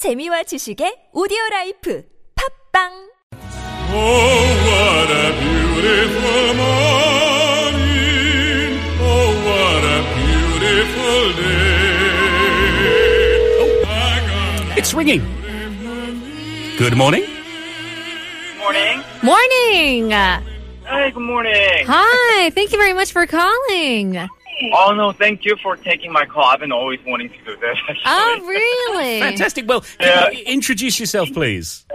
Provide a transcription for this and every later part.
재미와 지식의 오디오 라이프 팝빵 Oh, what a beautiful morning. Oh, what a beautiful day. Oh, I got It's ringing. Good morning. morning. Morning. Hey, good morning. Hi. Thank you very much for calling. Oh no, thank you for taking my call. I've been always wanting to do this. Actually. Oh, really? Fantastic. Well, can Yeah. you introduce yourself, please.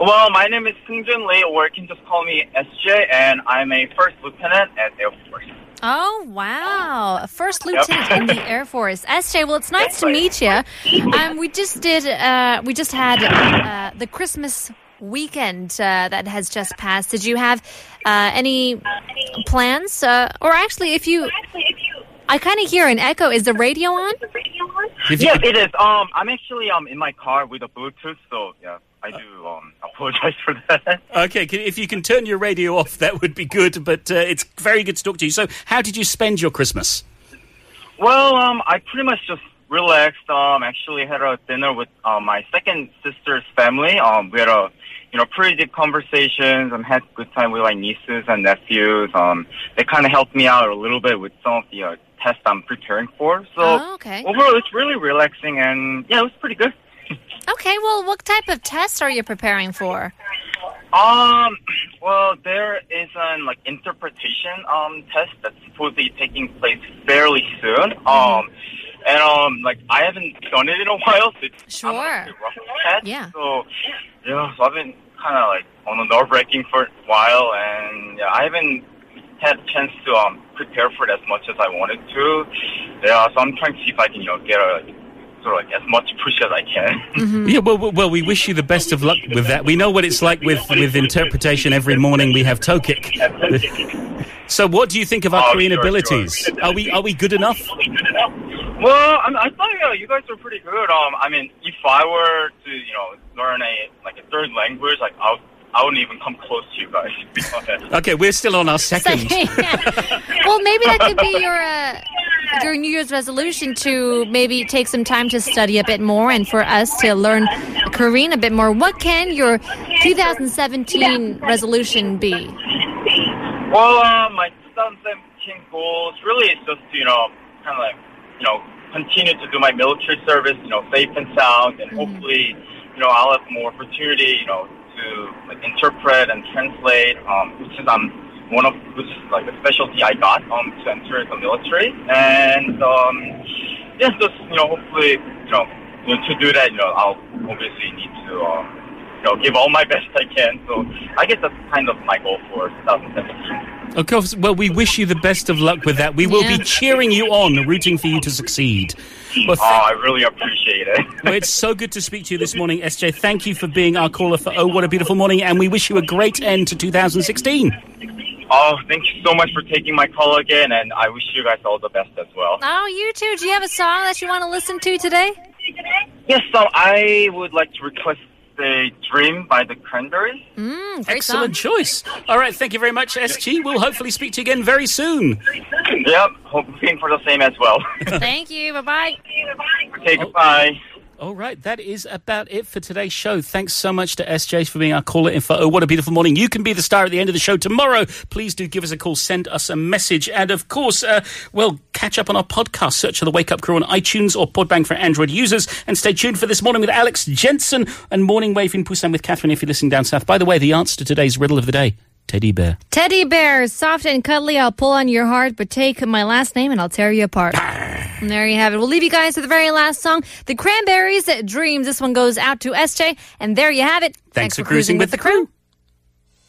Well, my name is Seung-jun Lee, or you can just call me SJ, and I'm a first lieutenant at Air Force. Oh, wow. A First lieutenant in the Air Force. SJ, well, it's nice to meet you. Um, we just did, uh, we just had uh, the Christmas weekend uh, that has just passed. Did you have uh, any plans? Uh, or actually, if you, I kind of hear an echo. Is the radio on? If you Yes, could- it is. Um, I'm actually um in my car with a Bluetooth, so yeah, I do um apologize for that. okay, can, if you can turn your radio off, that would be good. But uh, it's very good to talk to you. So, how did you spend your Christmas? Well, um, I pretty much just relaxed. Um, actually had a dinner with uh, my second sister's family. Um, we had a, you know, pretty deep conversations. Um, had a good time with my nieces and nephews. Um, they kind of helped me out a little bit with some of the uh, tests I'm preparing for. So Oh, okay. overall, it's really relaxing and yeah, it was pretty good. Okay, well, what type of tests are you preparing for? Um, well, there is an like interpretation um test that's supposedly taking place fairly soon. Um, and um, like I haven't done it in a while, so it's Sure. I'm a rough test. Yeah. So yeah, so I've been kind of like on a nerve wracking for a while, and yeah, I haven't had a chance to um prepare for it as much as I wanted to. Yeah, so I'm trying to see if I can you know get a sort of like as much push as I can. Yeah, well, well, well, we wish you the best of luck with that. We know what it's like with, with interpretation. Every morning we have Tokik. So, what do you think of our Oh, Korean sure, abilities? sure. Are we are we good enough? Well, I, mean, I thought yeah, you guys were pretty good. Um, I mean, if I were to, you know, learn a like a third language, like I, would, I wouldn't even come close to you guys. To be honest. Okay, we're still on our second. well, maybe that could be your uh, your New Year's resolution to maybe take some time to study a bit more, and for us to learn Korean a bit more. What can your 2017 resolution be? Well, uh, my 2017 goals really is just you know, kind of like, you know, continue to do my military service, you know, safe and sound, and hopefully, you know, I'll have more opportunity, you know, to like interpret and translate, um, which is um one of which is like a specialty I got um to enter the military, and um, yeah, just you know, hopefully, you know, you know, to do that, you know, I'll obviously need to. Um, you know, give all my best I can. So I guess that's kind of my goal for 2017. Of course. Well, we wish you the best of luck with that. We will Yeah. be cheering you on, rooting for you to succeed. Well, Oh, I really appreciate it. well, it's so good to speak to you this morning, SJ. Thank you for being our caller for Oh What a Beautiful Morning, and we wish you a great end to 2016. oh, thank you so much for taking my call again, and I wish you guys all the best as well. Oh, you too. Do you have a song that you want to listen to today? Yes, so I would like to request the Dream by the Cranberries. Mm, Excellent song. choice. All right, thank you very much, SG. We'll hopefully speak to you again very soon. Yep, hoping for the same as well. Thank you. Bye bye. okay, goodbye. All right, that is about it for today's show. Thanks so much to SJ for being our caller in for Oh What a Beautiful Morning. You can be the star at the end of the show tomorrow. Please do give us a call, send us a message, and of course, uh, well, catch up on our podcast. Search for the Wake Up Crew on iTunes or Podbbang for Android users, and stay tuned for this morning with Alex Jensen and Morning Wave in Busan with Catherine if you're listening down south. By the way, the answer to today's riddle of the day: teddy bear. Teddy bears, soft and cuddly. I'll pull on your heart, but take my last name and I'll tear you apart. And there you have it. We'll leave you guys with the very last song, The Cranberries' Dreams. This one goes out to SJ, and there you have it. Thanks, for cruising with the crew.